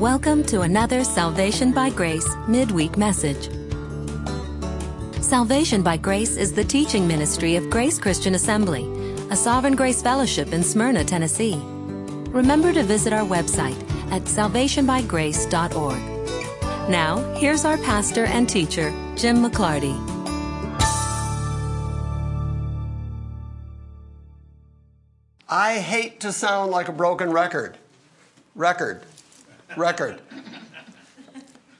Welcome to another Salvation by Grace midweek message. Salvation by Grace is the teaching ministry of Grace Christian Assembly, a Sovereign Grace Fellowship in Smyrna, Tennessee. Remember to visit our website at salvationbygrace.org. Now, here's our pastor and teacher, Jim McClarty. I hate to sound like a broken record. Record. Record.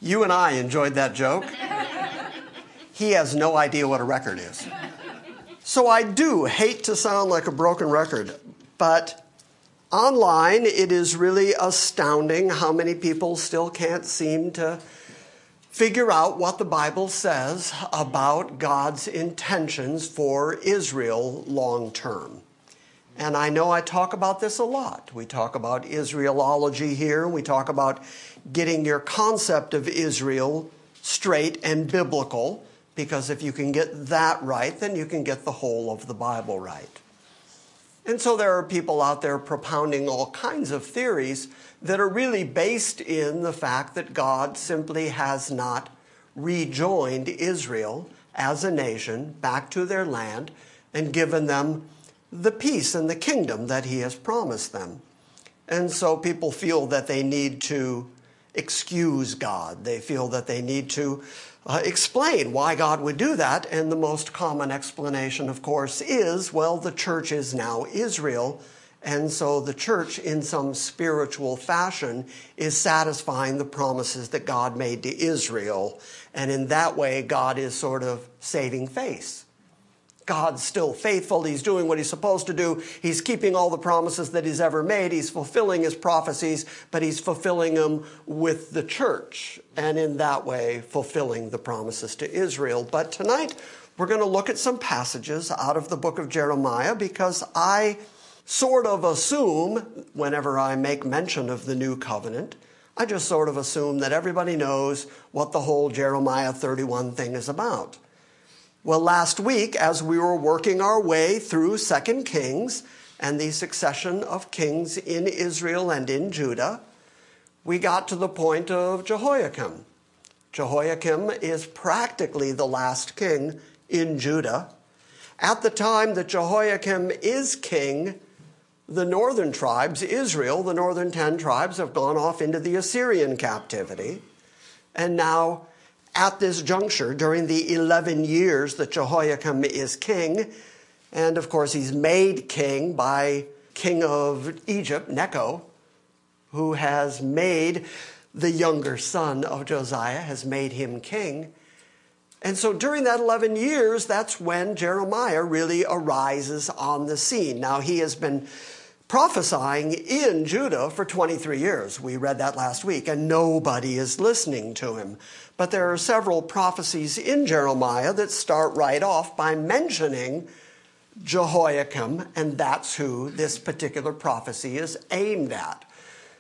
You and I enjoyed that joke. He has no idea what a record is. So I do hate to sound like a broken record, but online it is really astounding how many people still can't seem to figure out what the Bible says about God's intentions for Israel long term. And I know I talk about this a lot. We talk about Israelology here. We talk about getting your concept of Israel straight and biblical, because if you can get that right, then you can get the whole of the Bible right. And so there are people out there propounding all kinds of theories that are really based in the fact that God simply has not rejoined Israel as a nation back to their land and given them the peace and the kingdom that he has promised them. And so people feel that they need to excuse God. They feel that they need to uh, explain why God would do that. And the most common explanation, of course, is well, the church is now Israel. And so the church, in some spiritual fashion, is satisfying the promises that God made to Israel. And in that way, God is sort of saving face. God's still faithful. He's doing what he's supposed to do. He's keeping all the promises that he's ever made. He's fulfilling his prophecies, but he's fulfilling them with the church, and in that way, fulfilling the promises to Israel. But tonight, we're going to look at some passages out of the book of Jeremiah because I sort of assume, whenever I make mention of the new covenant, I just sort of assume that everybody knows what the whole Jeremiah 31 thing is about. Well, last week, as we were working our way through Second Kings and the succession of kings in Israel and in Judah, we got to the point of Jehoiakim. Jehoiakim is practically the last king in Judah. At the time that Jehoiakim is king, the northern tribes, Israel, the northern ten tribes, have gone off into the Assyrian captivity. And now at this juncture during the 11 years that Jehoiakim is king. And of course, he's made king by king of Egypt, Necho, who has made the younger son of Josiah, has made him king. And so during that 11 years, that's when Jeremiah really arises on the scene. Now, he has been prophesying in Judah for 23 years. We read that last week, and nobody is listening to him. But there are several prophecies in Jeremiah that start right off by mentioning Jehoiakim, and that's who this particular prophecy is aimed at.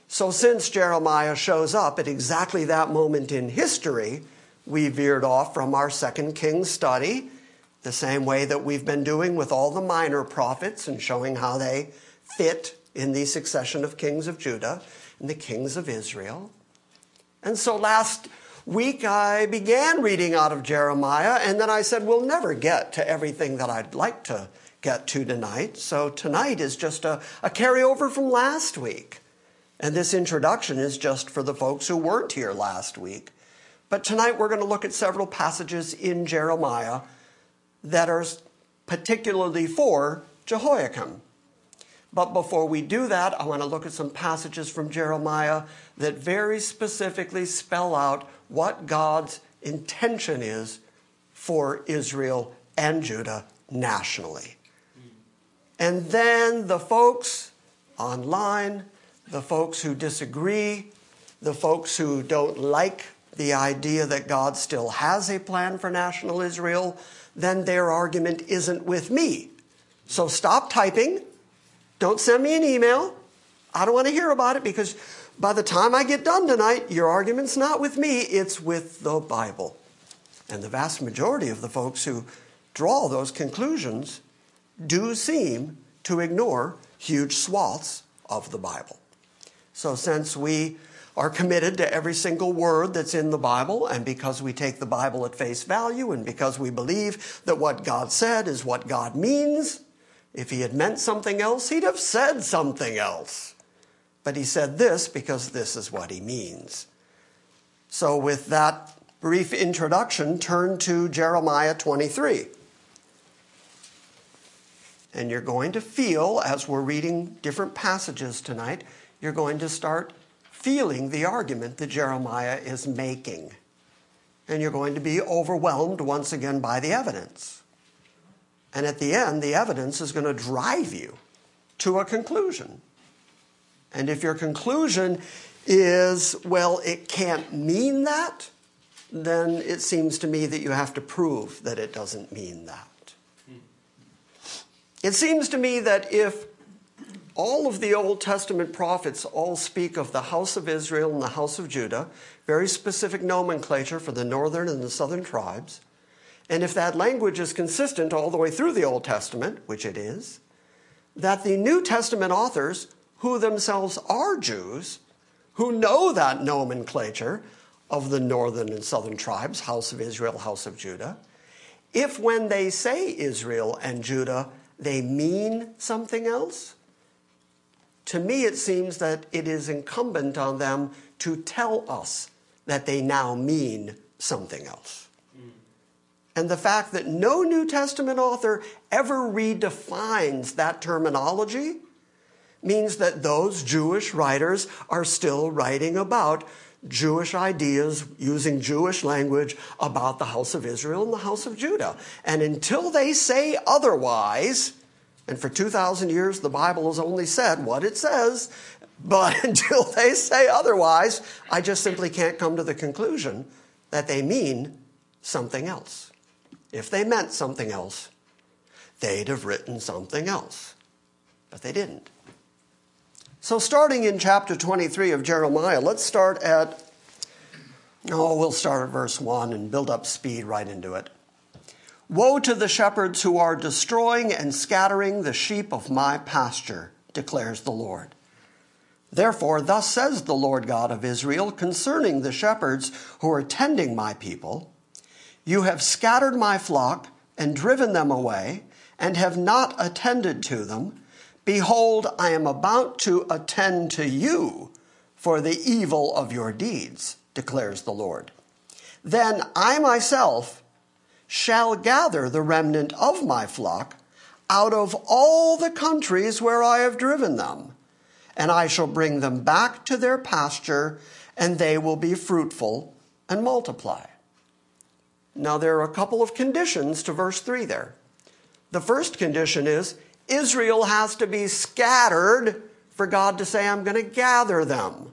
So, since Jeremiah shows up at exactly that moment in history, we veered off from our Second Kings study, the same way that we've been doing with all the minor prophets and showing how they fit in the succession of kings of Judah and the kings of Israel. And so last week I began reading out of Jeremiah, and then I said, We'll never get to everything that I'd like to get to tonight. So tonight is just a, a carryover from last week. And this introduction is just for the folks who weren't here last week. But tonight we're going to look at several passages in Jeremiah that are particularly for Jehoiakim. But before we do that, I want to look at some passages from Jeremiah that very specifically spell out what God's intention is for Israel and Judah nationally. And then the folks online, the folks who disagree, the folks who don't like the idea that God still has a plan for national Israel, then their argument isn't with me. So stop typing don't send me an email. I don't want to hear about it because by the time I get done tonight, your argument's not with me, it's with the Bible. And the vast majority of the folks who draw those conclusions do seem to ignore huge swaths of the Bible. So, since we are committed to every single word that's in the Bible, and because we take the Bible at face value, and because we believe that what God said is what God means, if he had meant something else, he'd have said something else. But he said this because this is what he means. So, with that brief introduction, turn to Jeremiah 23. And you're going to feel, as we're reading different passages tonight, you're going to start feeling the argument that Jeremiah is making. And you're going to be overwhelmed once again by the evidence. And at the end, the evidence is going to drive you to a conclusion. And if your conclusion is, well, it can't mean that, then it seems to me that you have to prove that it doesn't mean that. It seems to me that if all of the Old Testament prophets all speak of the house of Israel and the house of Judah, very specific nomenclature for the northern and the southern tribes, and if that language is consistent all the way through the Old Testament, which it is, that the New Testament authors, who themselves are Jews, who know that nomenclature of the northern and southern tribes, house of Israel, house of Judah, if when they say Israel and Judah, they mean something else, to me it seems that it is incumbent on them to tell us that they now mean something else. And the fact that no New Testament author ever redefines that terminology means that those Jewish writers are still writing about Jewish ideas using Jewish language about the house of Israel and the house of Judah. And until they say otherwise, and for 2,000 years the Bible has only said what it says, but until they say otherwise, I just simply can't come to the conclusion that they mean something else. If they meant something else, they'd have written something else. But they didn't. So, starting in chapter 23 of Jeremiah, let's start at, oh, we'll start at verse 1 and build up speed right into it. Woe to the shepherds who are destroying and scattering the sheep of my pasture, declares the Lord. Therefore, thus says the Lord God of Israel concerning the shepherds who are tending my people You have scattered my flock and driven them away, and have not attended to them Behold, I am about to attend to you for the evil of your deeds, declares the Lord. Then I myself shall gather the remnant of my flock out of all the countries where I have driven them, and I shall bring them back to their pasture, and they will be fruitful and multiply. Now, there are a couple of conditions to verse 3 there. The first condition is Israel has to be scattered for God to say, I'm going to gather them.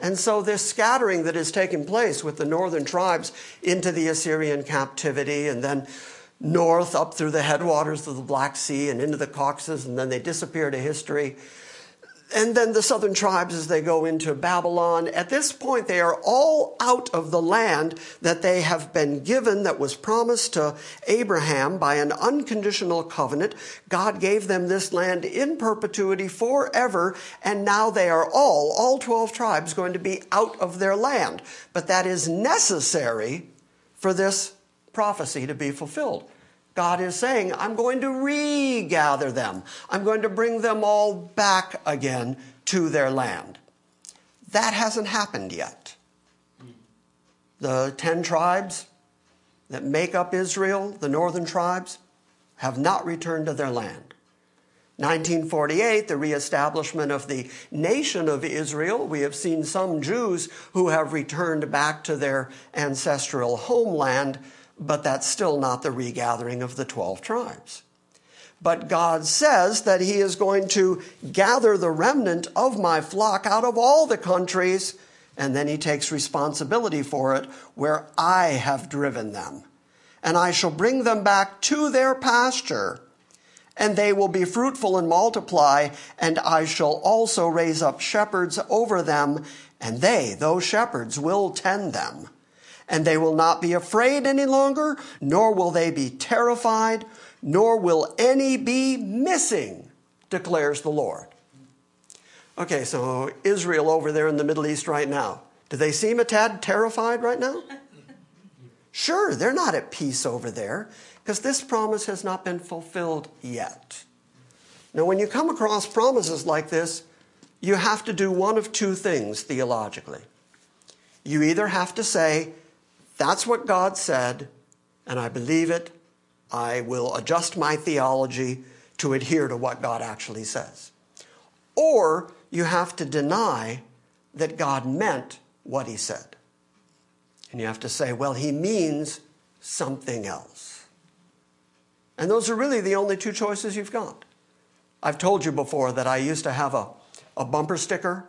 And so, this scattering that is taking place with the northern tribes into the Assyrian captivity and then north up through the headwaters of the Black Sea and into the Caucasus, and then they disappear to history and then the southern tribes as they go into Babylon. At this point, they are all out of the land that they have been given, that was promised to Abraham by an unconditional covenant. God gave them this land in perpetuity forever, and now they are all, all 12 tribes, going to be out of their land. But that is necessary for this prophecy to be fulfilled. God is saying, I'm going to regather them. I'm going to bring them all back again to their land. That hasn't happened yet. The 10 tribes that make up Israel, the northern tribes, have not returned to their land. 1948, the reestablishment of the nation of Israel, we have seen some Jews who have returned back to their ancestral homeland but that's still not the regathering of the 12 tribes. But God says that He is going to gather the remnant of my flock out of all the countries, and then He takes responsibility for it where I have driven them. And I shall bring them back to their pasture, and they will be fruitful and multiply, and I shall also raise up shepherds over them, and they, those shepherds, will tend them and they will not be afraid any longer, nor will they be terrified, nor will any be missing, declares the Lord. Okay, so Israel over there in the Middle East right now, do they seem a tad terrified right now? Sure, they're not at peace over there because this promise has not been fulfilled yet. Now, when you come across promises like this, you have to do one of two things theologically. You either have to say, that's what God said, and I believe it, I will adjust my theology to adhere to what God actually says. Or you have to deny that God meant what he said. And you have to say, well, he means something else. And those are really the only two choices you've got. I've told you before that I used to have a, a bumper sticker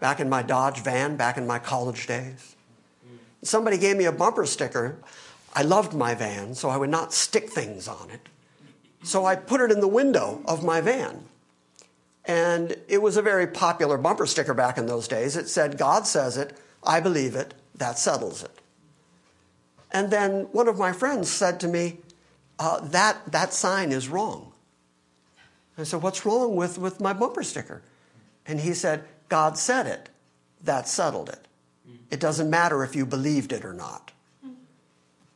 back in my Dodge van, back in my college days. Somebody gave me a bumper sticker. I loved my van, so I would not stick things on it. So I put it in the window of my van. And it was a very popular bumper sticker back in those days. It said, God says it, I believe it, that settles it. And then one of my friends said to me, uh, that, that sign is wrong. I said, What's wrong with, with my bumper sticker? And he said, God said it. That settled it. Mm. It doesn't matter if you believed it or not. Mm.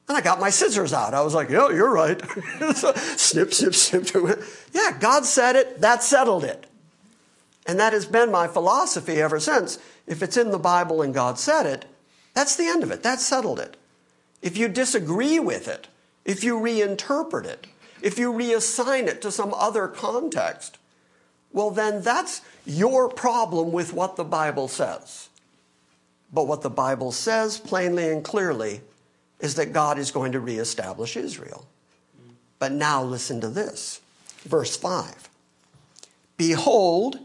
And I got my scissors out. I was like, Yeah, you're right. snip, snip, snip. yeah, God said it. That settled it. And that has been my philosophy ever since. If it's in the Bible and God said it, that's the end of it. That settled it. If you disagree with it, if you reinterpret it, if you reassign it to some other context, well, then that's your problem with what the Bible says. But what the Bible says plainly and clearly is that God is going to reestablish Israel. But now listen to this. Verse 5 Behold,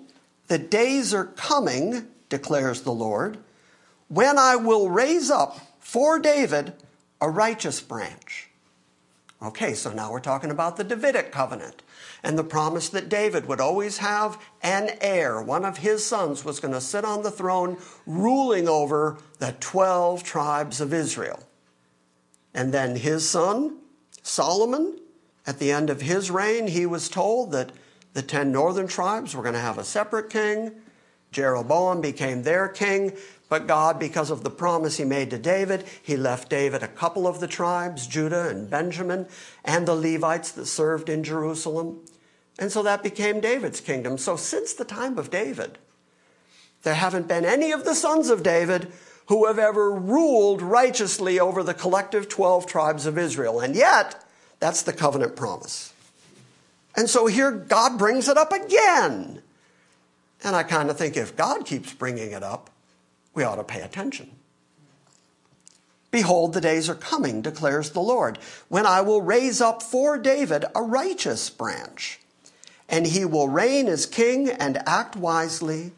the days are coming, declares the Lord, when I will raise up for David a righteous branch. Okay, so now we're talking about the Davidic covenant and the promise that David would always have an heir. One of his sons was going to sit on the throne ruling over the 12 tribes of Israel. And then his son, Solomon, at the end of his reign, he was told that the 10 northern tribes were going to have a separate king. Jeroboam became their king. But God, because of the promise he made to David, he left David a couple of the tribes, Judah and Benjamin, and the Levites that served in Jerusalem. And so that became David's kingdom. So since the time of David, there haven't been any of the sons of David who have ever ruled righteously over the collective 12 tribes of Israel. And yet, that's the covenant promise. And so here God brings it up again. And I kind of think if God keeps bringing it up, we ought to pay attention. Behold, the days are coming, declares the Lord, when I will raise up for David a righteous branch, and he will reign as king and act wisely,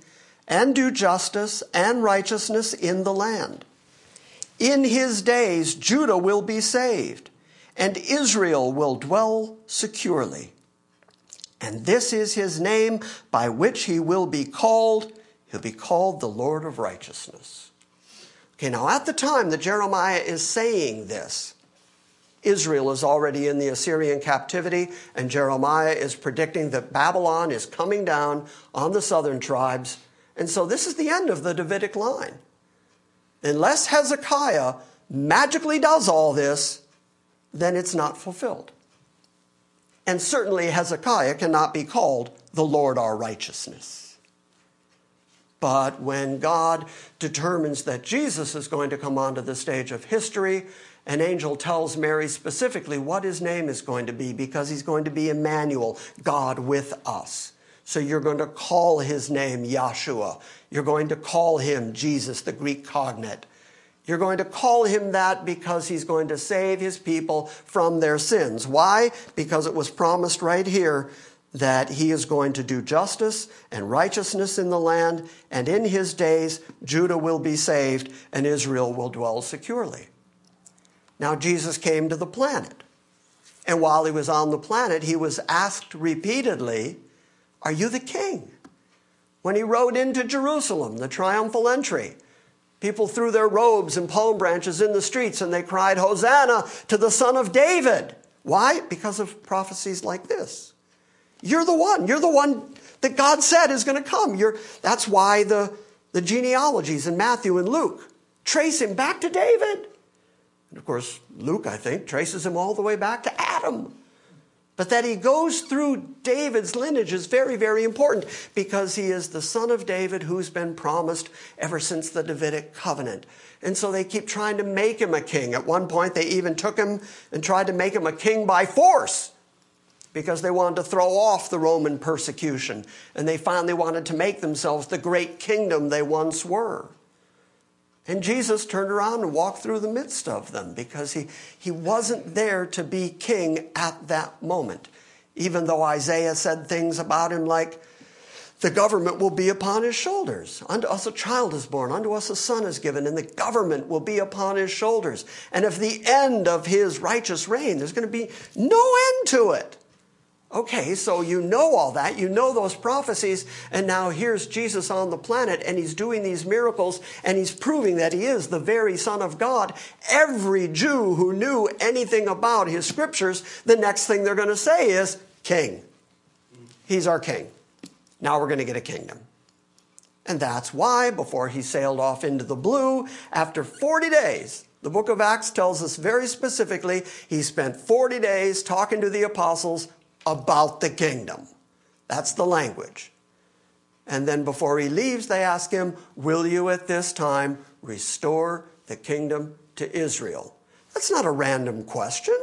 and do justice and righteousness in the land. In his days, Judah will be saved, and Israel will dwell securely. And this is his name by which he will be called He'll be called the Lord of righteousness. Okay, now at the time that Jeremiah is saying this, Israel is already in the Assyrian captivity, and Jeremiah is predicting that Babylon is coming down on the southern tribes. And so this is the end of the Davidic line. Unless Hezekiah magically does all this, then it's not fulfilled. And certainly Hezekiah cannot be called the Lord our righteousness. But when God determines that Jesus is going to come onto the stage of history, an angel tells Mary specifically what his name is going to be because he's going to be Emmanuel, God with us. So you're going to call his name Yahshua. You're going to call him Jesus, the Greek cognate. You're going to call him that because he's going to save his people from their sins. Why? Because it was promised right here that he is going to do justice and righteousness in the land, and in his days, Judah will be saved and Israel will dwell securely. Now, Jesus came to the planet. And while he was on the planet, he was asked repeatedly, Are you the king? When he rode into Jerusalem, the triumphal entry, people threw their robes and palm branches in the streets and they cried, Hosanna to the Son of David. Why? Because of prophecies like this. You're the one. You're the one that God said is going to come. You're, that's why the, the genealogies in Matthew and Luke trace him back to David. And of course, Luke, I think, traces him all the way back to Adam. But that he goes through David's lineage is very, very important because he is the son of David who's been promised ever since the Davidic covenant. And so they keep trying to make him a king. At one point, they even took him and tried to make him a king by force because they wanted to throw off the Roman persecution. And they finally wanted to make themselves the great kingdom they once were. And Jesus turned around and walked through the midst of them because he, he wasn't there to be king at that moment. Even though Isaiah said things about him like, the government will be upon his shoulders. Unto us a child is born, unto us a son is given, and the government will be upon his shoulders. And if the end of his righteous reign, there's going to be no end to it. Okay, so you know all that, you know those prophecies, and now here's Jesus on the planet, and he's doing these miracles, and he's proving that he is the very Son of God. Every Jew who knew anything about his scriptures, the next thing they're going to say is, King. He's our King. Now we're going to get a kingdom. And that's why, before he sailed off into the blue, after 40 days, the book of Acts tells us very specifically, he spent 40 days talking to the apostles about the kingdom. That's the language. And then before he leaves, they ask him, Will you at this time restore the kingdom to Israel? That's not a random question.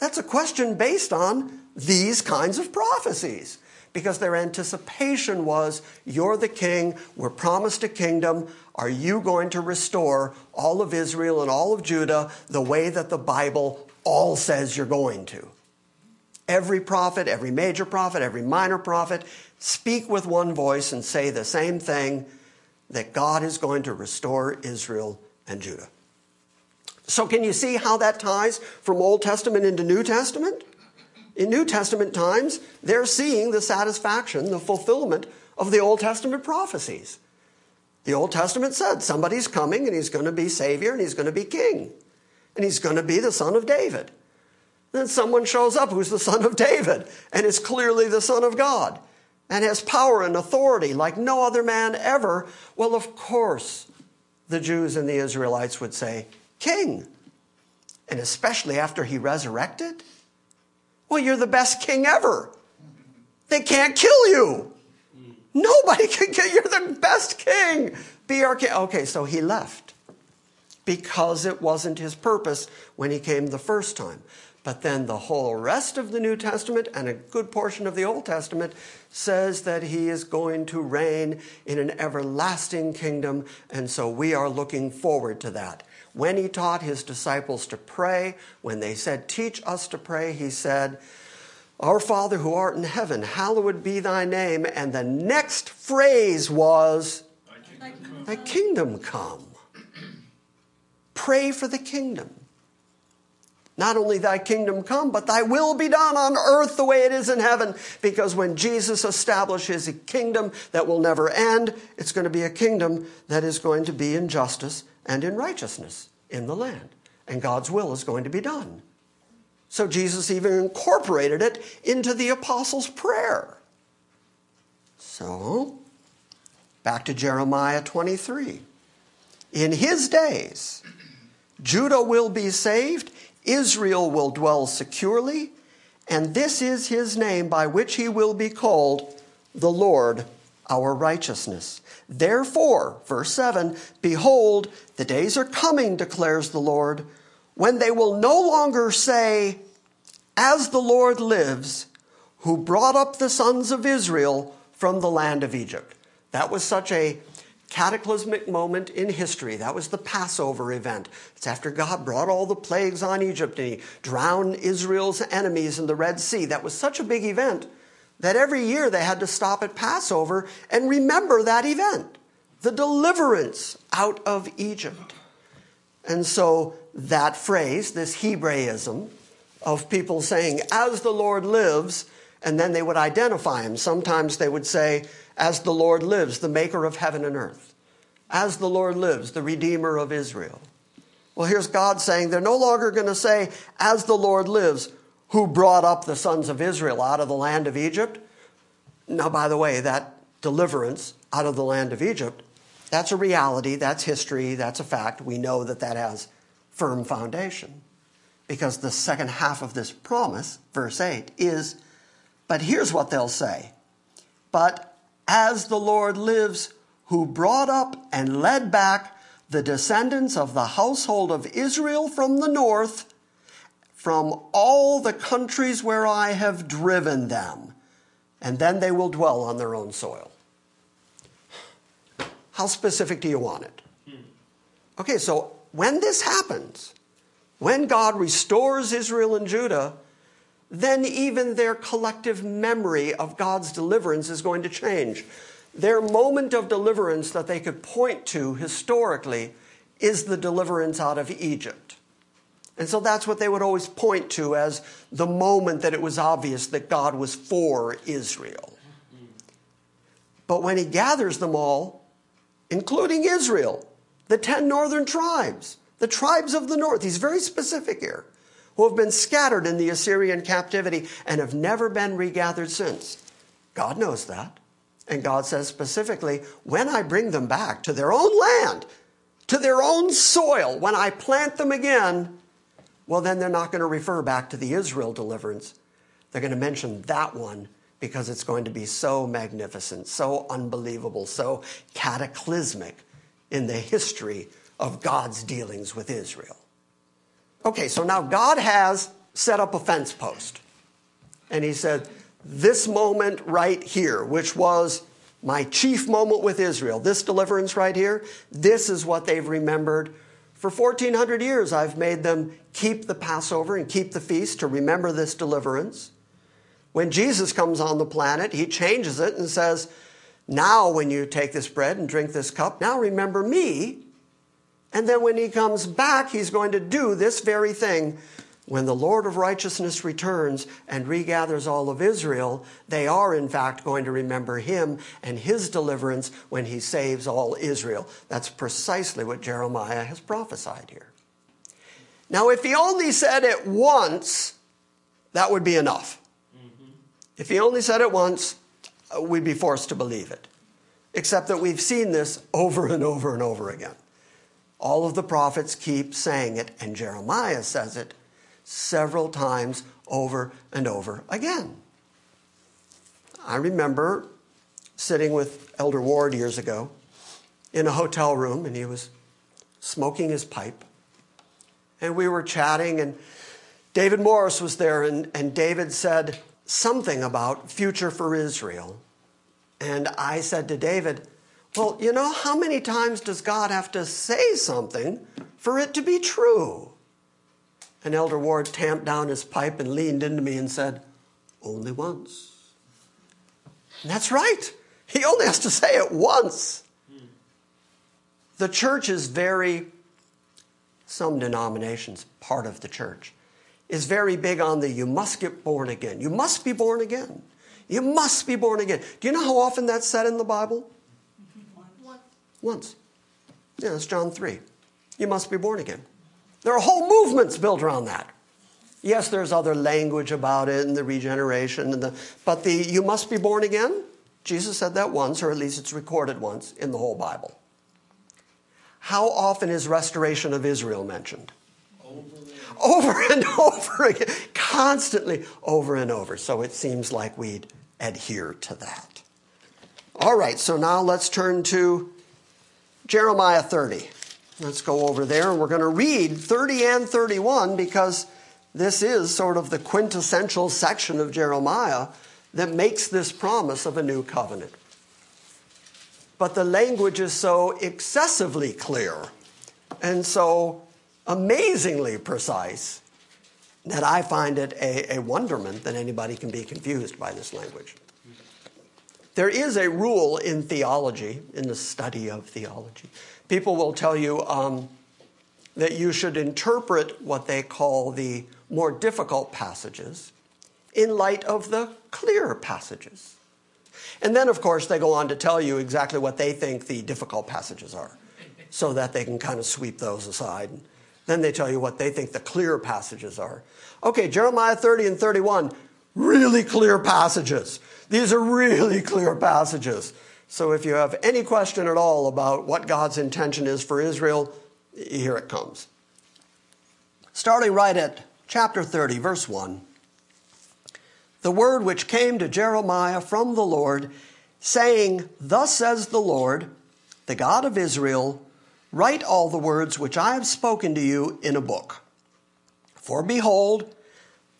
That's a question based on these kinds of prophecies. Because their anticipation was, You're the king, we're promised a kingdom. Are you going to restore all of Israel and all of Judah the way that the Bible all says you're going to? Every prophet, every major prophet, every minor prophet speak with one voice and say the same thing that God is going to restore Israel and Judah. So, can you see how that ties from Old Testament into New Testament? In New Testament times, they're seeing the satisfaction, the fulfillment of the Old Testament prophecies. The Old Testament said somebody's coming and he's going to be Savior and he's going to be King and he's going to be the Son of David. Then someone shows up who's the son of David and is clearly the son of God and has power and authority like no other man ever. Well, of course, the Jews and the Israelites would say, King. And especially after he resurrected. Well, you're the best king ever. They can't kill you. Nobody can kill you. You're the best king. Be our king. Okay, so he left because it wasn't his purpose when he came the first time. But then the whole rest of the New Testament and a good portion of the Old Testament says that he is going to reign in an everlasting kingdom. And so we are looking forward to that. When he taught his disciples to pray, when they said, Teach us to pray, he said, Our Father who art in heaven, hallowed be thy name. And the next phrase was, Thy kingdom, thy kingdom come. Pray for the kingdom. Not only thy kingdom come, but thy will be done on earth the way it is in heaven. Because when Jesus establishes a kingdom that will never end, it's going to be a kingdom that is going to be in justice and in righteousness in the land. And God's will is going to be done. So Jesus even incorporated it into the apostles' prayer. So, back to Jeremiah 23. In his days, Judah will be saved Israel will dwell securely, and this is his name by which he will be called the Lord our righteousness. Therefore, verse 7 Behold, the days are coming, declares the Lord, when they will no longer say, As the Lord lives, who brought up the sons of Israel from the land of Egypt. That was such a cataclysmic moment in history. That was the Passover event. It's after God brought all the plagues on Egypt and he drowned Israel's enemies in the Red Sea. That was such a big event that every year they had to stop at Passover and remember that event the deliverance out of Egypt. And so that phrase, this Hebraism of people saying, as the Lord lives, and then they would identify him. Sometimes they would say, as the Lord lives, the maker of heaven and earth. As the Lord lives, the redeemer of Israel. Well, here's God saying they're no longer going to say, as the Lord lives, who brought up the sons of Israel out of the land of Egypt. Now, by the way, that deliverance out of the land of Egypt, that's a reality, that's history, that's a fact. We know that that has firm foundation. Because the second half of this promise, verse 8, is but here's what they'll say But as the Lord lives, who brought up and led back the descendants of the household of Israel from the north, from all the countries where I have driven them, and then they will dwell on their own soil. How specific do you want it? Okay, so when this happens, when God restores Israel and Judah, then even their collective memory of God's deliverance is going to change. Their moment of deliverance that they could point to historically is the deliverance out of Egypt. And so that's what they would always point to as the moment that it was obvious that God was for Israel. But when he gathers them all, including Israel, the 10 northern tribes, the tribes of the north, he's very specific here who have been scattered in the Assyrian captivity and have never been regathered since. God knows that. And God says specifically, when I bring them back to their own land, to their own soil, when I plant them again, well, then they're not going to refer back to the Israel deliverance. They're going to mention that one because it's going to be so magnificent, so unbelievable, so cataclysmic in the history of God's dealings with Israel. Okay, so now God has set up a fence post. And he said, This moment right here, which was my chief moment with Israel, this deliverance right here, this is what they've remembered. For 1400 years, I've made them keep the Passover and keep the feast to remember this deliverance. When Jesus comes on the planet, he changes it and says, Now, when you take this bread and drink this cup, now remember me and then when he comes back, he's going to do this very thing. When the Lord of righteousness returns and regathers all of Israel, they are in fact going to remember him and his deliverance when he saves all Israel. That's precisely what Jeremiah has prophesied here. Now, if he only said it once, that would be enough. Mm-hmm. If he only said it once, we'd be forced to believe it. Except that we've seen this over and over and over again. All of the prophets keep saying it, and Jeremiah says it several times over and over again. I remember sitting with Elder Ward years ago in a hotel room, and he was smoking his pipe. And we were chatting, and David Morris was there, and, and David said something about future for Israel. And I said to David, well, you know, how many times does God have to say something for it to be true? And Elder Ward tamped down his pipe and leaned into me and said, Only once. And that's right. He only has to say it once. The church is very, some denominations, part of the church, is very big on the you must get born again. You must be born again. You must be born again. Do you know how often that's said in the Bible? Once. Yeah, that's John 3. You must be born again. There are whole movements built around that. Yes, there's other language about it and the regeneration, and the, but the you must be born again, Jesus said that once, or at least it's recorded once in the whole Bible. How often is restoration of Israel mentioned? Over, over and over again, constantly over and over. So it seems like we'd adhere to that. All right, so now let's turn to Jeremiah 30. Let's go over there and we're going to read 30 and 31 because this is sort of the quintessential section of Jeremiah that makes this promise of a new covenant. But the language is so excessively clear and so amazingly precise that I find it a, a wonderment that anybody can be confused by this language. There is a rule in theology, in the study of theology. People will tell you um, that you should interpret what they call the more difficult passages in light of the clear passages. And then, of course, they go on to tell you exactly what they think the difficult passages are so that they can kind of sweep those aside. Then they tell you what they think the clear passages are. Okay, Jeremiah 30 and 31, really clear passages. These are really clear passages. So if you have any question at all about what God's intention is for Israel, here it comes. Starting right at chapter 30, verse 1. The word which came to Jeremiah from the Lord, saying, Thus says the Lord, the God of Israel, write all the words which I have spoken to you in a book. For behold,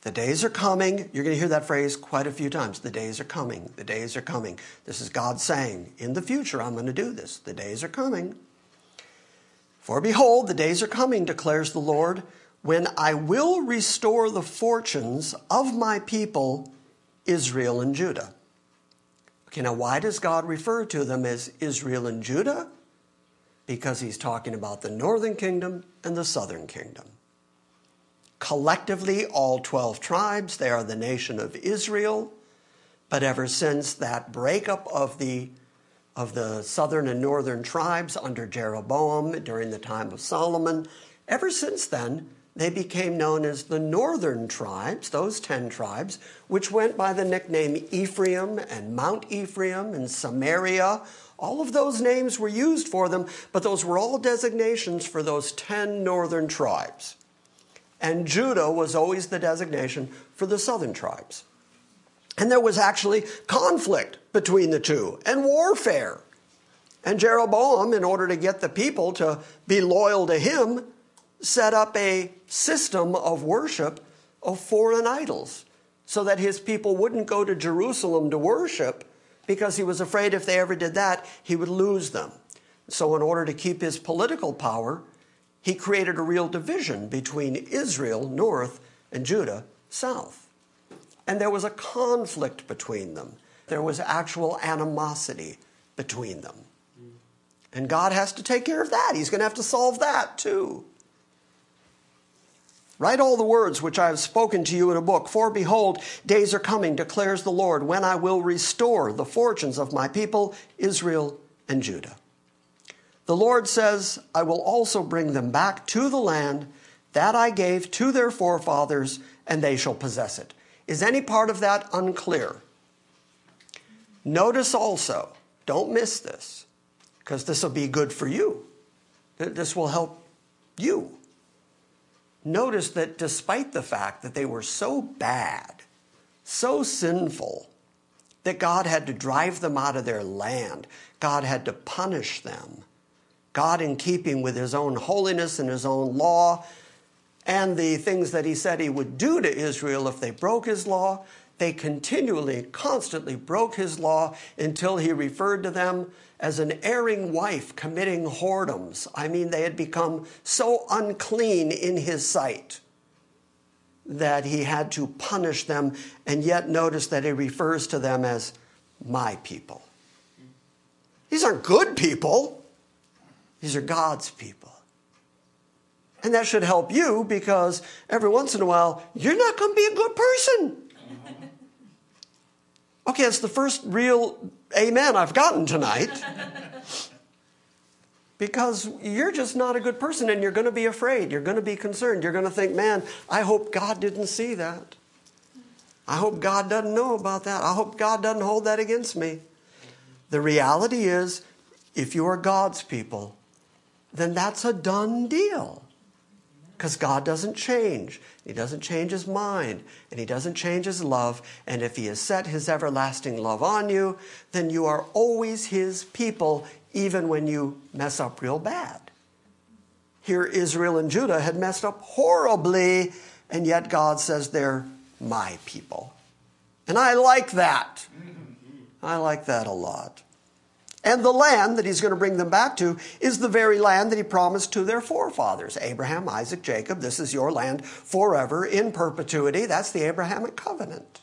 the days are coming. You're going to hear that phrase quite a few times. The days are coming. The days are coming. This is God saying, In the future, I'm going to do this. The days are coming. For behold, the days are coming, declares the Lord, when I will restore the fortunes of my people, Israel and Judah. Okay, now why does God refer to them as Israel and Judah? Because he's talking about the northern kingdom and the southern kingdom. Collectively, all 12 tribes, they are the nation of Israel. But ever since that breakup of the, of the southern and northern tribes under Jeroboam during the time of Solomon, ever since then, they became known as the northern tribes, those 10 tribes, which went by the nickname Ephraim and Mount Ephraim and Samaria. All of those names were used for them, but those were all designations for those 10 northern tribes and Judah was always the designation for the southern tribes. And there was actually conflict between the two and warfare. And Jeroboam, in order to get the people to be loyal to him, set up a system of worship of foreign idols so that his people wouldn't go to Jerusalem to worship because he was afraid if they ever did that, he would lose them. So, in order to keep his political power, he created a real division between Israel, north, and Judah, south. And there was a conflict between them. There was actual animosity between them. And God has to take care of that. He's going to have to solve that too. Write all the words which I have spoken to you in a book. For behold, days are coming, declares the Lord, when I will restore the fortunes of my people, Israel and Judah. The Lord says, I will also bring them back to the land that I gave to their forefathers, and they shall possess it. Is any part of that unclear? Notice also, don't miss this, because this will be good for you. This will help you. Notice that despite the fact that they were so bad, so sinful, that God had to drive them out of their land, God had to punish them God, in keeping with his own holiness and his own law, and the things that he said he would do to Israel if they broke his law, they continually, constantly broke his law until he referred to them as an erring wife committing whoredoms. I mean, they had become so unclean in his sight that he had to punish them, and yet notice that he refers to them as my people. These aren't good people. These are God's people. And that should help you because every once in a while, you're not going to be a good person. Okay, it's the first real amen I've gotten tonight. because you're just not a good person and you're going to be afraid. You're going to be concerned. You're going to think, man, I hope God didn't see that. I hope God doesn't know about that. I hope God doesn't hold that against me. The reality is, if you are God's people, then that's a done deal. Because God doesn't change. He doesn't change his mind, and he doesn't change his love. And if he has set his everlasting love on you, then you are always his people, even when you mess up real bad. Here, Israel and Judah had messed up horribly, and yet God says they're my people. And I like that. I like that a lot. And the land that he's going to bring them back to is the very land that he promised to their forefathers Abraham, Isaac, Jacob. This is your land forever in perpetuity. That's the Abrahamic covenant.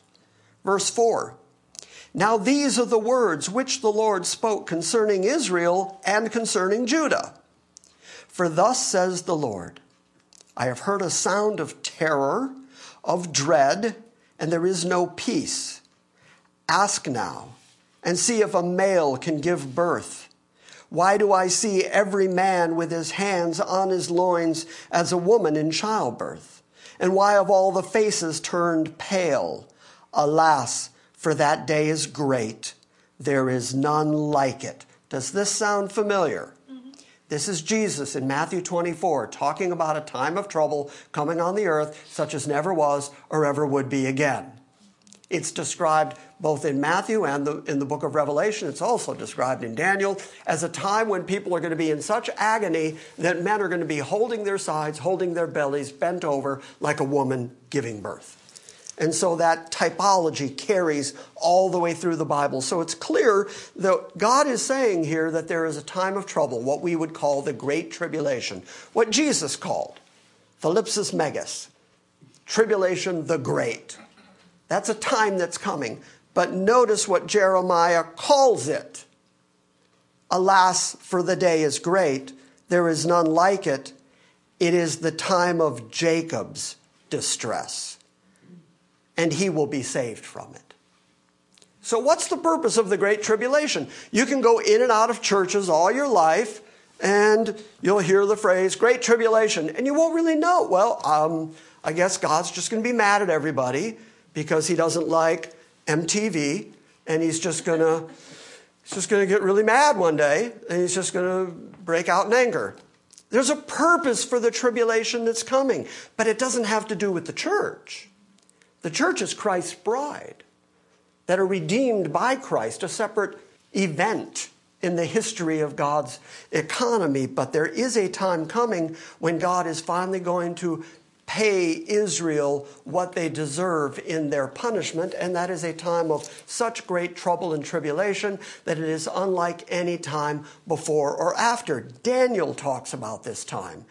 Verse 4 Now these are the words which the Lord spoke concerning Israel and concerning Judah. For thus says the Lord I have heard a sound of terror, of dread, and there is no peace. Ask now and see if a male can give birth. Why do I see every man with his hands on his loins as a woman in childbirth? And why have all the faces turned pale? Alas, for that day is great. There is none like it. Does this sound familiar? Mm-hmm. This is Jesus in Matthew 24 talking about a time of trouble coming on the earth such as never was or ever would be again. It's described both in Matthew and the, in the book of Revelation. It's also described in Daniel as a time when people are going to be in such agony that men are going to be holding their sides, holding their bellies, bent over like a woman giving birth. And so that typology carries all the way through the Bible. So it's clear that God is saying here that there is a time of trouble, what we would call the Great Tribulation, what Jesus called Thalipsis Megas, Tribulation the Great. That's a time that's coming. But notice what Jeremiah calls it. Alas, for the day is great, there is none like it. It is the time of Jacob's distress and he will be saved from it. So, what's the purpose of the Great Tribulation? You can go in and out of churches all your life, and you'll hear the phrase Great Tribulation, and you won't really know. Well, um, I guess God's just going to be mad at everybody because he doesn't like MTV, and he's just going to. He's just going to get really mad one day, and he's just going to break out in anger. There's a purpose for the tribulation that's coming, but it doesn't have to do with the church. The church is Christ's bride that are redeemed by Christ, a separate event in the history of God's economy. But there is a time coming when God is finally going to pay Israel what they deserve in their punishment, and that is a time of such great trouble and tribulation that it is unlike any time before or after. Daniel talks about this time.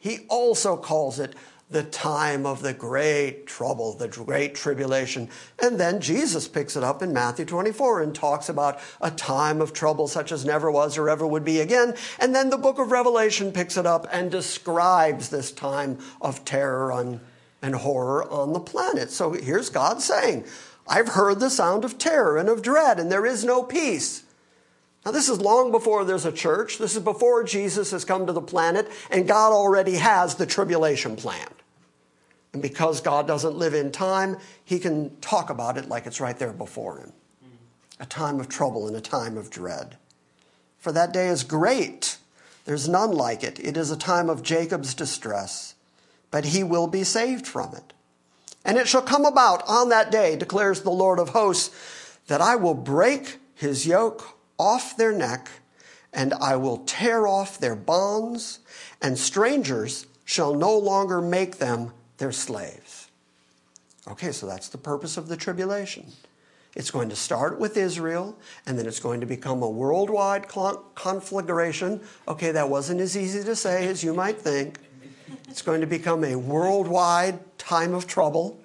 He also calls it the time of the great trouble, the great tribulation. And then Jesus picks it up in Matthew 24 and talks about a time of trouble such as never was or ever would be again. And then the book of Revelation picks it up and describes this time of terror and, and horror on the planet. So here's God saying, I've heard the sound of terror and of dread, and there is no peace. Now, this is long before there's a church. This is before Jesus has come to the planet, and God already has the tribulation plan. And because God doesn't live in time, he can talk about it like it's right there before him a time of trouble and a time of dread. For that day is great. There's none like it. It is a time of Jacob's distress, but he will be saved from it. And it shall come about on that day, declares the Lord of hosts, that I will break his yoke off their neck, and I will tear off their bonds, and strangers shall no longer make them their slaves. Okay, so that's the purpose of the tribulation. It's going to start with Israel, and then it's going to become a worldwide conflagration. Okay, that wasn't as easy to say as you might think. It's going to become a worldwide time of trouble.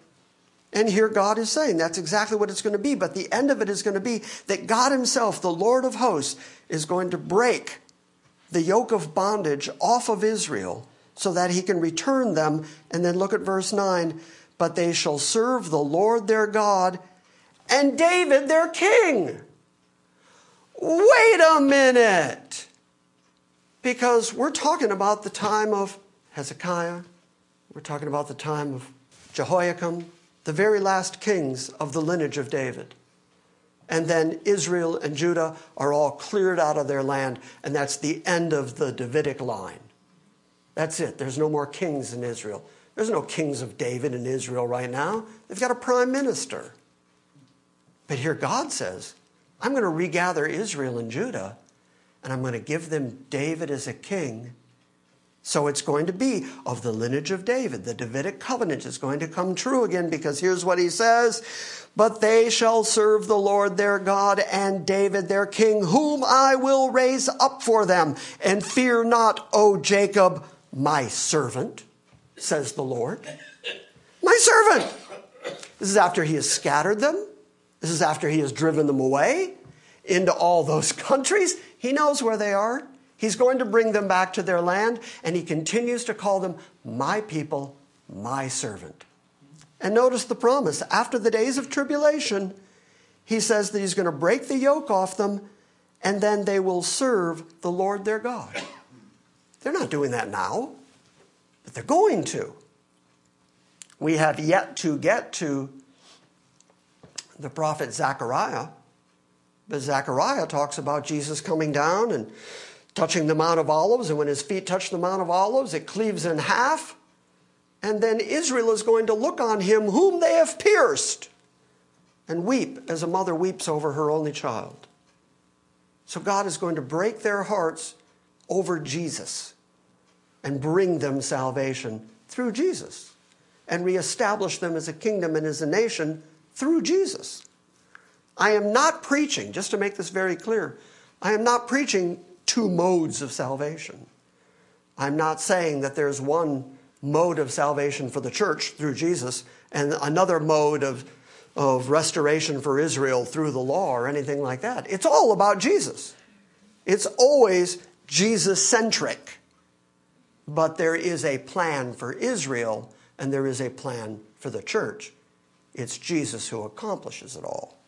And here God is saying that's exactly what it's going to be. But the end of it is going to be that God Himself, the Lord of hosts, is going to break the yoke of bondage off of Israel so that he can return them. And then look at verse 9. But they shall serve the Lord their God and David their king. Wait a minute. Because we're talking about the time of Hezekiah, we're talking about the time of Jehoiakim, the very last kings of the lineage of David. And then Israel and Judah are all cleared out of their land, and that's the end of the Davidic line. That's it. There's no more kings in Israel. There's no kings of David in Israel right now. They've got a prime minister. But here God says, I'm going to regather Israel and Judah, and I'm going to give them David as a king. So it's going to be of the lineage of David. The Davidic covenant is going to come true again because here's what he says But they shall serve the Lord their God and David their king, whom I will raise up for them. And fear not, O Jacob my servant, says the Lord. My servant. This is after he has scattered them. This is after he has driven them away into all those countries. He knows where they are. He's going to bring them back to their land, and he continues to call them my people, my servant. And notice the promise. After the days of tribulation, he says that he's going to break the yoke off them, and then they will serve the Lord their God. They're not doing that now, but they're going to. We have yet to get to the prophet Zechariah. But Zechariah talks about Jesus coming down and touching the Mount of Olives, and when his feet touch the Mount of Olives, it cleaves in half. And then Israel is going to look on him whom they have pierced and weep as a mother weeps over her only child. So God is going to break their hearts over Jesus and bring them salvation through Jesus and reestablish them as a kingdom and as a nation through Jesus. I am not preaching, just to make this very clear, I am not preaching two modes of salvation. I'm not saying that there's one mode of salvation for the church through Jesus and another mode of, of restoration for Israel through the law or anything like that. It's all about Jesus. It's always Jesus centric. But there is a plan for Israel and there is a plan for the church. It's Jesus who accomplishes it all.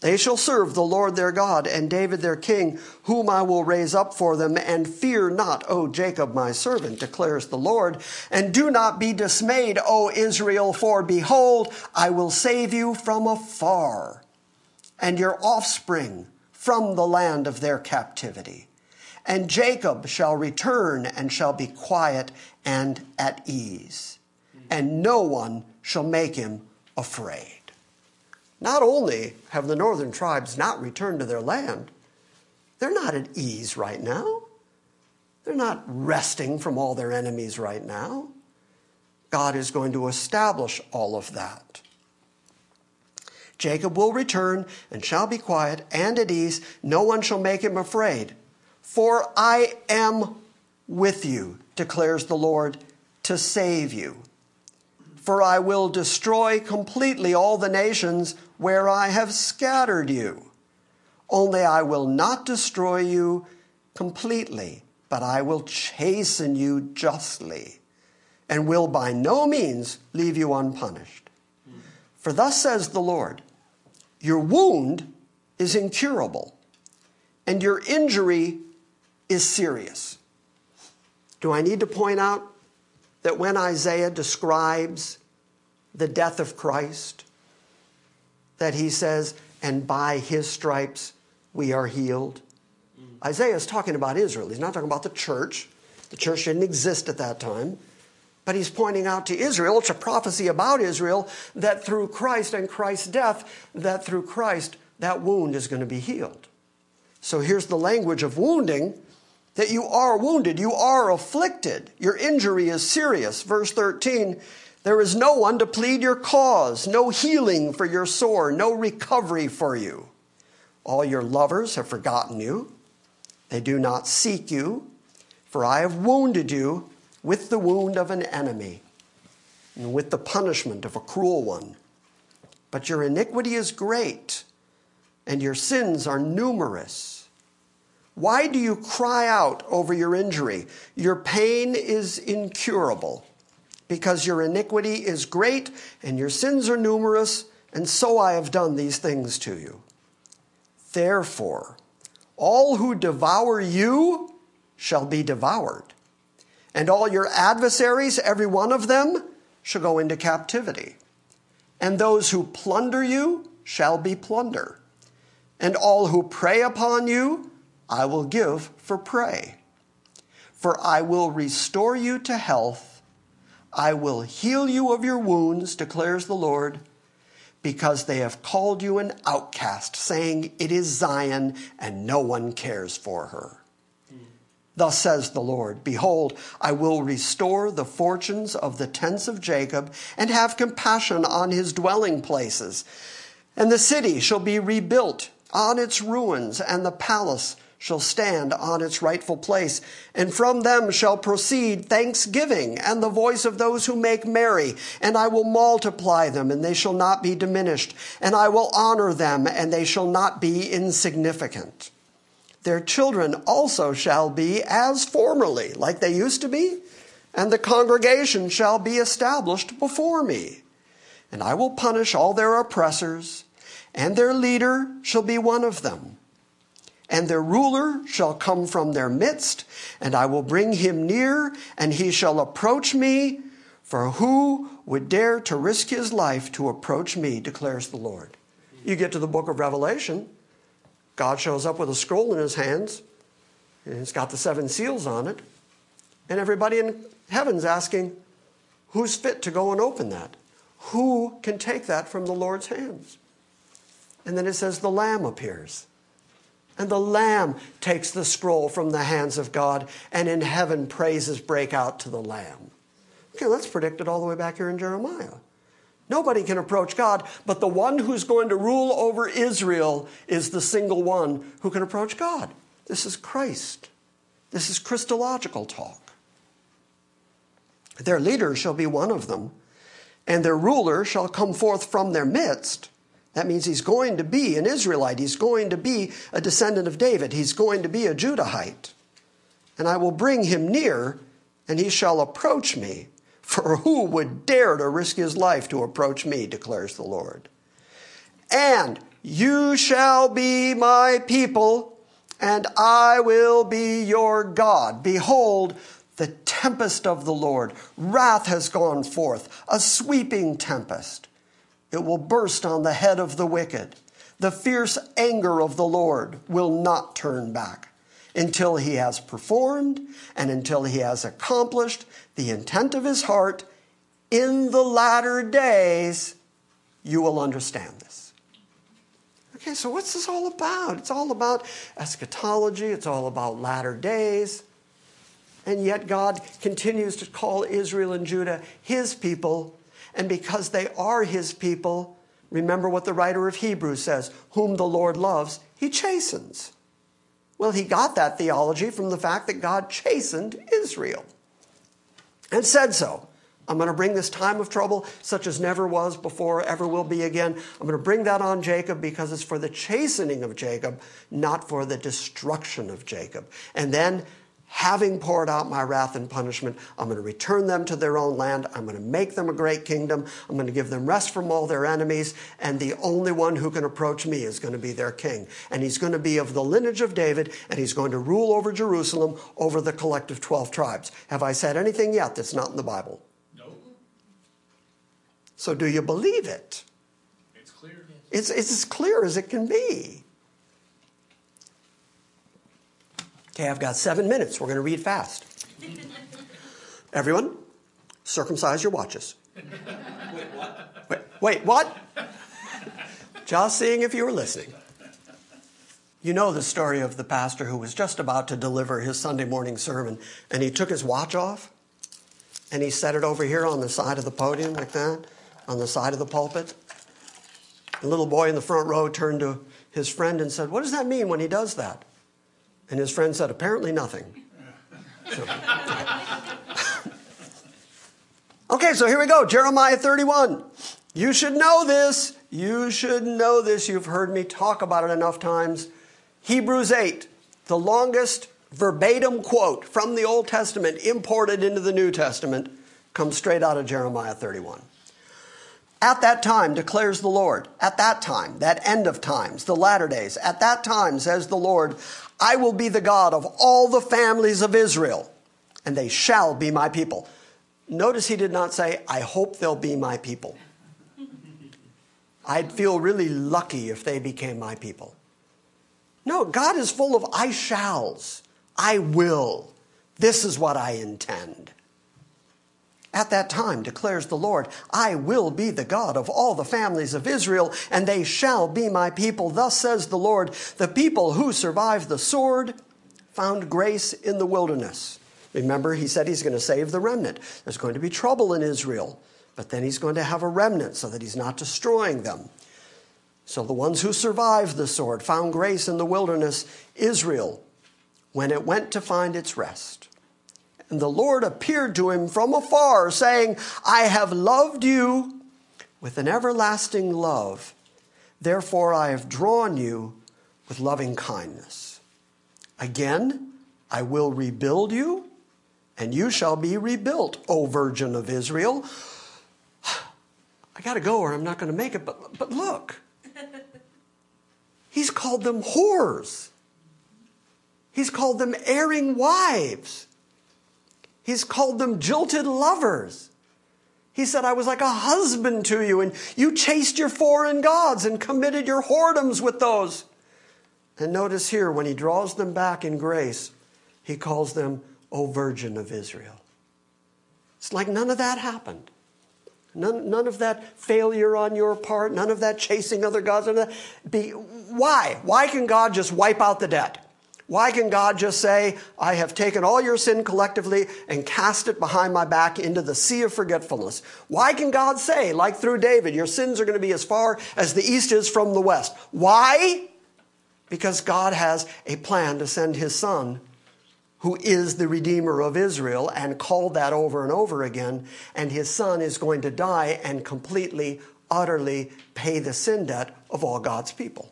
They shall serve the Lord their God and David their king, whom I will raise up for them, and fear not, O Jacob my servant, declares the Lord. And do not be dismayed, O Israel, for behold, I will save you from afar, and your offspring from the land of their captivity. And Jacob shall return and shall be quiet and at ease, and no one shall make him afraid. Not only have the northern tribes not returned to their land, they're not at ease right now. They're not resting from all their enemies right now. God is going to establish all of that. Jacob will return and shall be quiet and at ease. No one shall make him afraid. For I am with you, declares the Lord, to save you. For I will destroy completely all the nations where I have scattered you. Only I will not destroy you completely, but I will chasten you justly, and will by no means leave you unpunished. For thus says the Lord Your wound is incurable, and your injury is serious. Do I need to point out that when Isaiah describes the death of Christ, that he says, and by his stripes we are healed. Mm. Isaiah is talking about Israel. He's not talking about the church. The church didn't exist at that time. But he's pointing out to Israel, it's a prophecy about Israel, that through Christ and Christ's death, that through Christ, that wound is going to be healed. So here's the language of wounding that you are wounded, you are afflicted, your injury is serious. Verse 13 there is no one to plead your cause, no healing for your sore, no recovery for you. All your lovers have forgotten you. They do not seek you, for I have wounded you with the wound of an enemy and with the punishment of a cruel one. But your iniquity is great, and your sins are numerous. Why do you cry out over your injury? Your pain is incurable because your iniquity is great and your sins are numerous, and so I have done these things to you. Therefore, all who devour you shall be devoured, and all your adversaries, every one of them, shall go into captivity. And those who plunder you shall be plunder, and all who prey upon you I will give for prey. For I will restore you to health I will heal you of your wounds, declares the Lord, because they have called you an outcast, saying, It is Zion, and no one cares for her. Thus says the Lord Behold, I will restore the fortunes of the tents of Jacob and have compassion on his dwelling places. And the city shall be rebuilt on its ruins, and the palace shall stand on its rightful place, and from them shall proceed thanksgiving and the voice of those who make merry, and I will multiply them, and they shall not be diminished, and I will honor them, and they shall not be insignificant. Their children also shall be as formerly, like they used to be, and the congregation shall be established before me. And I will punish all their oppressors, and their leader shall be one of them and their ruler shall come from their midst, and I will bring him near, and he shall approach me For who would dare to risk his life to approach me, declares the Lord. You get to the book of Revelation, God shows up with a scroll in his hands, and it's got the seven seals on it. And everybody in heaven's asking, who's fit to go and open that? Who can take that from the Lord's hands? And then it says, the Lamb appears. And the Lamb takes the scroll from the hands of God, and in heaven praises break out to the Lamb. Okay, let's predict it all the way back here in Jeremiah. Nobody can approach God, but the one who's going to rule over Israel is the single one who can approach God. This is Christ. This is Christological talk. Their leader shall be one of them, and their ruler shall come forth from their midst. That means he's going to be an Israelite. He's going to be a descendant of David. He's going to be a Judahite. And I will bring him near, and he shall approach me. For who would dare to risk his life to approach me, declares the Lord. And you shall be my people, and I will be your God. Behold, the tempest of the Lord. Wrath has gone forth, a sweeping tempest. It will burst on the head of the wicked. The fierce anger of the Lord will not turn back until he has performed and until he has accomplished the intent of his heart in the latter days, you will understand this. Okay, so what's this all about? It's all about eschatology, it's all about latter days. And yet God continues to call Israel and Judah his people. And because they are his people, remember what the writer of Hebrews says whom the Lord loves, he chastens. Well, he got that theology from the fact that God chastened Israel and said so. I'm going to bring this time of trouble such as never was before, ever will be again. I'm going to bring that on Jacob because it's for the chastening of Jacob, not for the destruction of Jacob. And then having poured out my wrath and punishment, I'm going to return them to their own land. I'm going to make them a great kingdom. I'm going to give them rest from all their enemies. And the only one who can approach me is going to be their king. And he's going to be of the lineage of David, and he's going to rule over Jerusalem, over the collective 12 tribes. Have I said anything yet that's not in the Bible? No. So do you believe it? It's clear. It's, it's as clear as it can be. Okay, I've got seven minutes. We're going to read fast. Everyone, circumcise your watches. Wait, what? Wait, wait, what? Just seeing if you were listening. You know the story of the pastor who was just about to deliver his Sunday morning sermon, and he took his watch off and he set it over here on the side of the podium, like that, on the side of the pulpit. The little boy in the front row turned to his friend and said, What does that mean when he does that? And his friend said, Apparently nothing. So- okay, so here we go Jeremiah 31. You should know this. You should know this. You've heard me talk about it enough times. Hebrews 8, the longest verbatim quote from the Old Testament imported into the New Testament, comes straight out of Jeremiah 31. At that time, declares the Lord, at that time, that end of times, the latter days, at that time, says the Lord, I will be the God of all the families of Israel, and they shall be my people. Notice he did not say, I hope they'll be my people. I'd feel really lucky if they became my people. No, God is full of I shalls. I will. This is what I intend. At that time, declares the Lord, I will be the God of all the families of Israel, and they shall be my people. Thus says the Lord, the people who survived the sword found grace in the wilderness. Remember, he said he's going to save the remnant. There's going to be trouble in Israel, but then he's going to have a remnant so that he's not destroying them. So the ones who survived the sword found grace in the wilderness, Israel, when it went to find its rest. And the Lord appeared to him from afar, saying, I have loved you with an everlasting love. Therefore, I have drawn you with loving kindness. Again, I will rebuild you, and you shall be rebuilt, O Virgin of Israel. I got to go or I'm not going to make it, but, but look. He's called them whores. He's called them erring wives. He's called them jilted lovers. He said, I was like a husband to you, and you chased your foreign gods and committed your whoredoms with those. And notice here, when he draws them back in grace, he calls them, O Virgin of Israel. It's like none of that happened. None, none of that failure on your part, none of that chasing other gods. None of that. Be, why? Why can God just wipe out the debt? Why can God just say, I have taken all your sin collectively and cast it behind my back into the sea of forgetfulness? Why can God say, like through David, your sins are going to be as far as the east is from the west? Why? Because God has a plan to send his son who is the Redeemer of Israel, and called that over and over again. And his son is going to die and completely, utterly pay the sin debt of all God's people.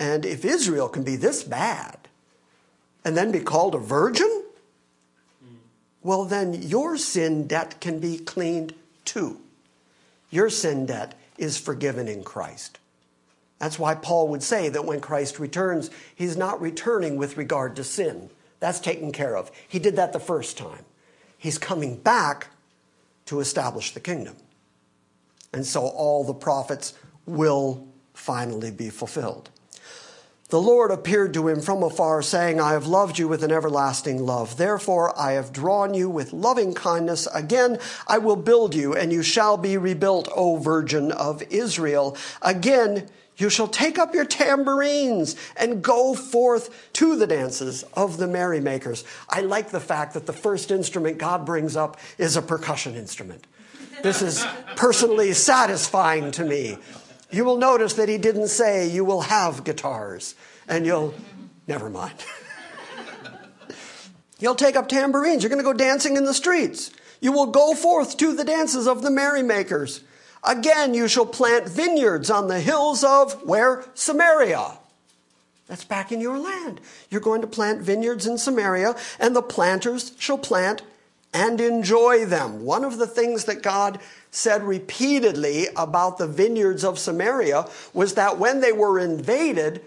And if Israel can be this bad and then be called a virgin, well, then your sin debt can be cleaned too. Your sin debt is forgiven in Christ. That's why Paul would say that when Christ returns, he's not returning with regard to sin. That's taken care of. He did that the first time. He's coming back to establish the kingdom. And so all the prophets will finally be fulfilled. The Lord appeared to him from afar, saying, I have loved you with an everlasting love. Therefore, I have drawn you with loving kindness. Again, I will build you, and you shall be rebuilt, O Virgin of Israel. Again, you shall take up your tambourines and go forth to the dances of the merrymakers. I like the fact that the first instrument God brings up is a percussion instrument. This is personally satisfying to me. You will notice that he didn't say you will have guitars and you'll, never mind. You'll take up tambourines. You're going to go dancing in the streets. You will go forth to the dances of the merrymakers. Again, you shall plant vineyards on the hills of where? Samaria. That's back in your land. You're going to plant vineyards in Samaria, and the planters shall plant and enjoy them. One of the things that God said repeatedly about the vineyards of Samaria was that when they were invaded,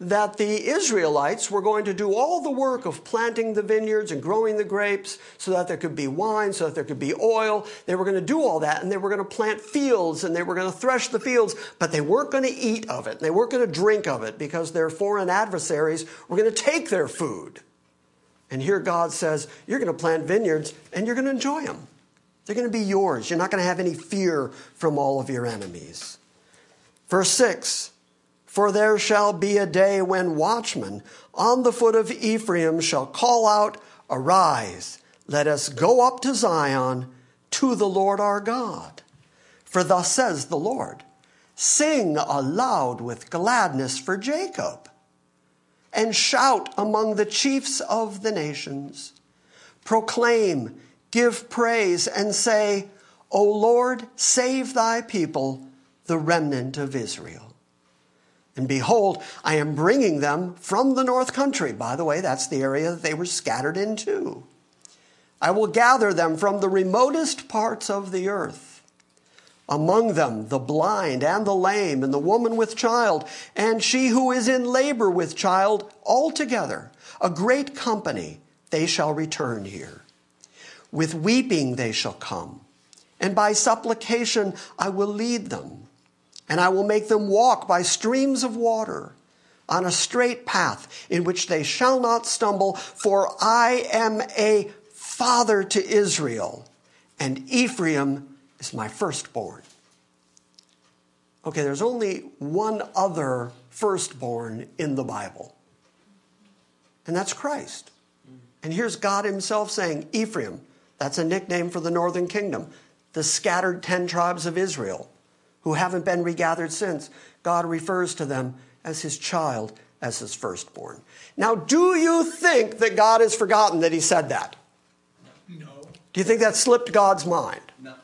that the Israelites were going to do all the work of planting the vineyards and growing the grapes so that there could be wine, so that there could be oil. They were going to do all that and they were going to plant fields and they were going to thresh the fields, but they weren't going to eat of it. They weren't going to drink of it because their foreign adversaries were going to take their food. And here God says, You're going to plant vineyards and you're going to enjoy them. They're going to be yours. You're not going to have any fear from all of your enemies. Verse 6 for there shall be a day when watchmen on the foot of Ephraim shall call out, Arise, let us go up to Zion to the Lord our God. For thus says the Lord Sing aloud with gladness for Jacob, and shout among the chiefs of the nations. Proclaim, give praise, and say, O Lord, save thy people, the remnant of Israel. And behold, I am bringing them from the north country. By the way, that's the area that they were scattered into. I will gather them from the remotest parts of the earth. Among them, the blind and the lame, and the woman with child, and she who is in labor with child, all together, a great company, they shall return here. With weeping they shall come, and by supplication I will lead them and I will make them walk by streams of water on a straight path in which they shall not stumble, for I am a father to Israel, and Ephraim is my firstborn. Okay, there's only one other firstborn in the Bible, and that's Christ. And here's God Himself saying, Ephraim, that's a nickname for the northern kingdom, the scattered ten tribes of Israel who haven't been regathered since, God refers to them as his child, as his firstborn. Now, do you think that God has forgotten that he said that? No. Do you think that slipped God's mind? No.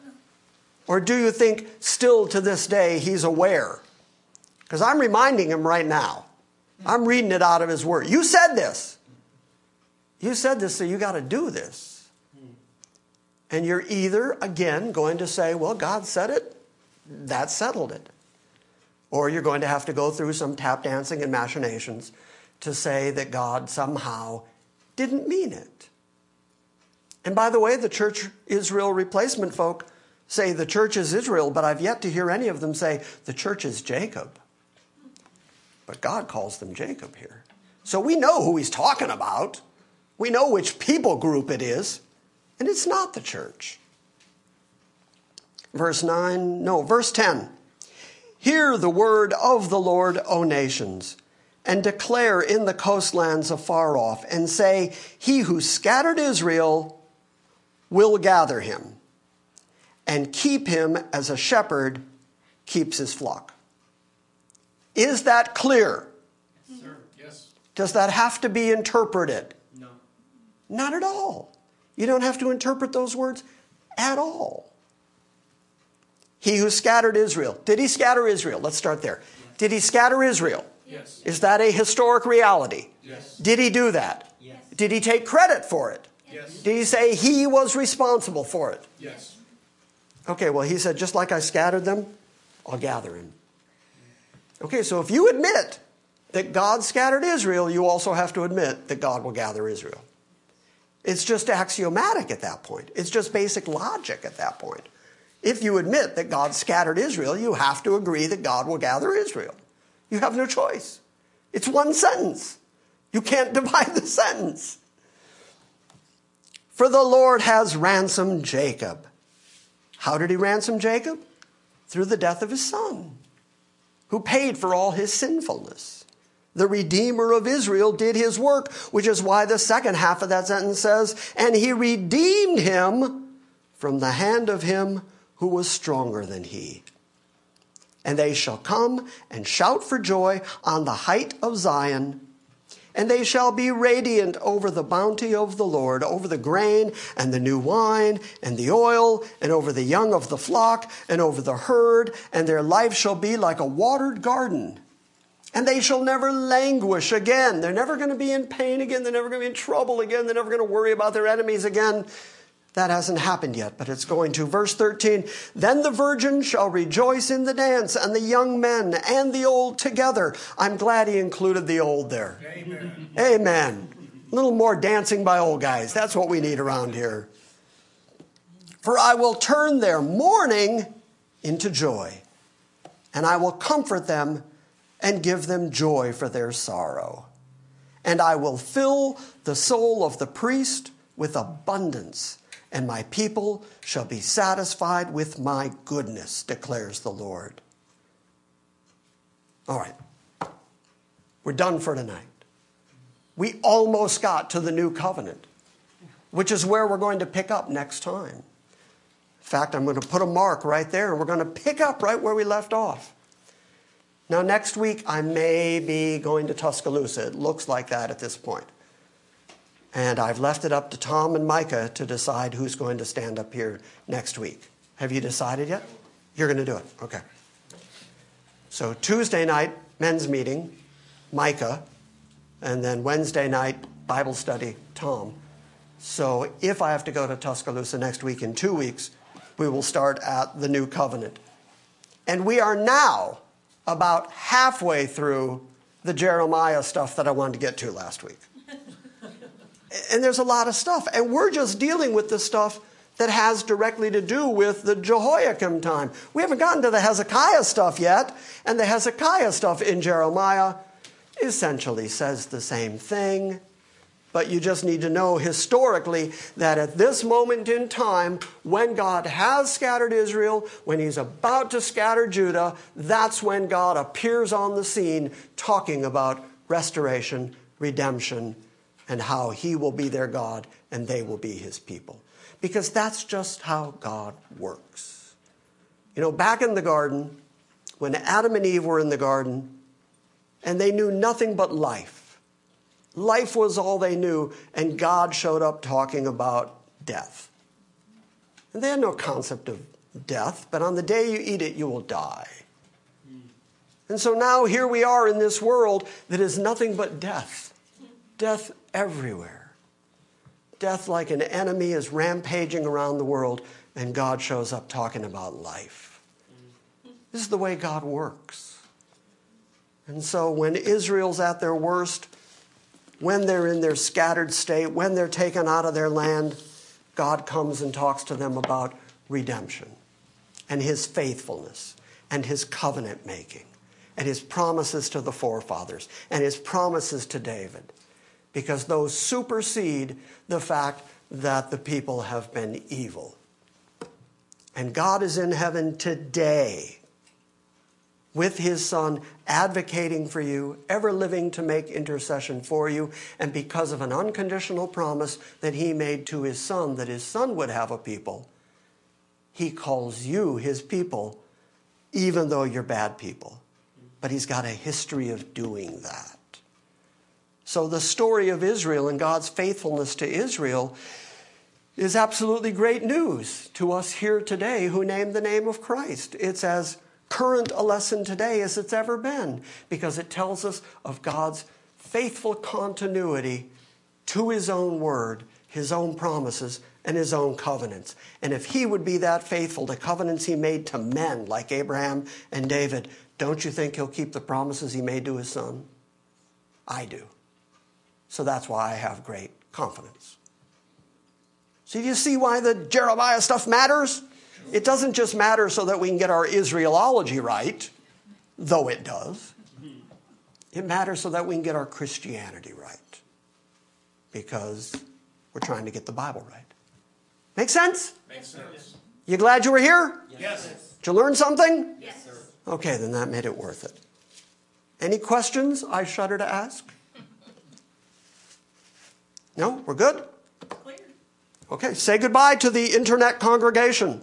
Or do you think still to this day he's aware? Because I'm reminding him right now. I'm reading it out of his word. You said this. You said this, so you got to do this. And you're either, again, going to say, well, God said it, that settled it. Or you're going to have to go through some tap dancing and machinations to say that God somehow didn't mean it. And by the way, the church Israel replacement folk say the church is Israel, but I've yet to hear any of them say the church is Jacob. But God calls them Jacob here. So we know who he's talking about. We know which people group it is, and it's not the church. Verse 9, no, verse 10. Hear the word of the Lord, O nations, and declare in the coastlands afar off, and say, He who scattered Israel will gather him, and keep him as a shepherd keeps his flock. Is that clear? Sir, yes. Does that have to be interpreted? No. Not at all. You don't have to interpret those words at all. He who scattered Israel. Did he scatter Israel? Let's start there. Did he scatter Israel? Yes. Is that a historic reality? Yes. Did he do that? Yes. Did he take credit for it? Yes. Did he say he was responsible for it? Yes. Okay, well, he said, just like I scattered them, I'll gather him. Okay, so if you admit that God scattered Israel, you also have to admit that God will gather Israel. It's just axiomatic at that point. It's just basic logic at that point. If you admit that God scattered Israel, you have to agree that God will gather Israel. You have no choice. It's one sentence. You can't divide the sentence. For the Lord has ransomed Jacob. How did he ransom Jacob? Through the death of his son, who paid for all his sinfulness. The Redeemer of Israel did his work, which is why the second half of that sentence says, And he redeemed him from the hand of him who was stronger than he. And they shall come and shout for joy on the height of Zion. And they shall be radiant over the bounty of the Lord, over the grain and the new wine and the oil, and over the young of the flock and over the herd. And their life shall be like a watered garden. And they shall never languish again. They're never going to be in pain again. They're never going to be in trouble again. They're never going to worry about their enemies again. That hasn't happened yet, but it's going to. Verse 13 Then the virgin shall rejoice in the dance, and the young men and the old together. I'm glad he included the old there. Amen. Amen. A little more dancing by old guys. That's what we need around here. For I will turn their mourning into joy, and I will comfort them and give them joy for their sorrow. And I will fill the soul of the priest with abundance and my people shall be satisfied with my goodness, declares the Lord. All right, we're done for tonight. We almost got to the new covenant, which is where we're going to pick up next time. In fact, I'm going to put a mark right there, and we're going to pick up right where we left off. Now, next week, I may be going to Tuscaloosa. It looks like that at this point. And I've left it up to Tom and Micah to decide who's going to stand up here next week. Have you decided yet? You're going to do it. Okay. So Tuesday night, men's meeting, Micah, and then Wednesday night, Bible study, Tom. So if I have to go to Tuscaloosa next week in two weeks, we will start at the new covenant. And we are now about halfway through the Jeremiah stuff that I wanted to get to last week and there's a lot of stuff. And we're just dealing with the stuff that has directly to do with the Jehoiakim time. We haven't gotten to the Hezekiah stuff yet, and the Hezekiah stuff in Jeremiah essentially says the same thing. But you just need to know historically that at this moment in time, when God has scattered Israel, when He's about to scatter Judah, that's when God appears on the scene talking about restoration, redemption, and how he will be their God and they will be his people. Because that's just how God works. You know, back in the garden, when Adam and Eve were in the garden, and they knew nothing but life, life was all they knew, and God showed up talking about death. And they had no concept of death, but on the day you eat it, you will die. And so now here we are in this world that is nothing but death. Death everywhere. Death, like an enemy, is rampaging around the world, and God shows up talking about life. This is the way God works. And so, when Israel's at their worst, when they're in their scattered state, when they're taken out of their land, God comes and talks to them about redemption and his faithfulness and his covenant making and his promises to the forefathers and his promises to David because those supersede the fact that the people have been evil. And God is in heaven today with his son advocating for you, ever living to make intercession for you, and because of an unconditional promise that he made to his son that his son would have a people, he calls you his people, even though you're bad people. But he's got a history of doing that. So the story of Israel and God's faithfulness to Israel is absolutely great news to us here today who name the name of Christ. It's as current a lesson today as it's ever been because it tells us of God's faithful continuity to his own word, his own promises, and his own covenants. And if he would be that faithful to covenants he made to men like Abraham and David, don't you think he'll keep the promises he made to his son? I do. So that's why I have great confidence. So do you see why the Jeremiah stuff matters? It doesn't just matter so that we can get our Israelology right, though it does. It matters so that we can get our Christianity right. Because we're trying to get the Bible right. Make sense? Makes sense. You glad you were here? Yes. Did you learn something? Yes, sir. Okay, then that made it worth it. Any questions I shudder to ask? No? We're good? Okay, say goodbye to the internet congregation.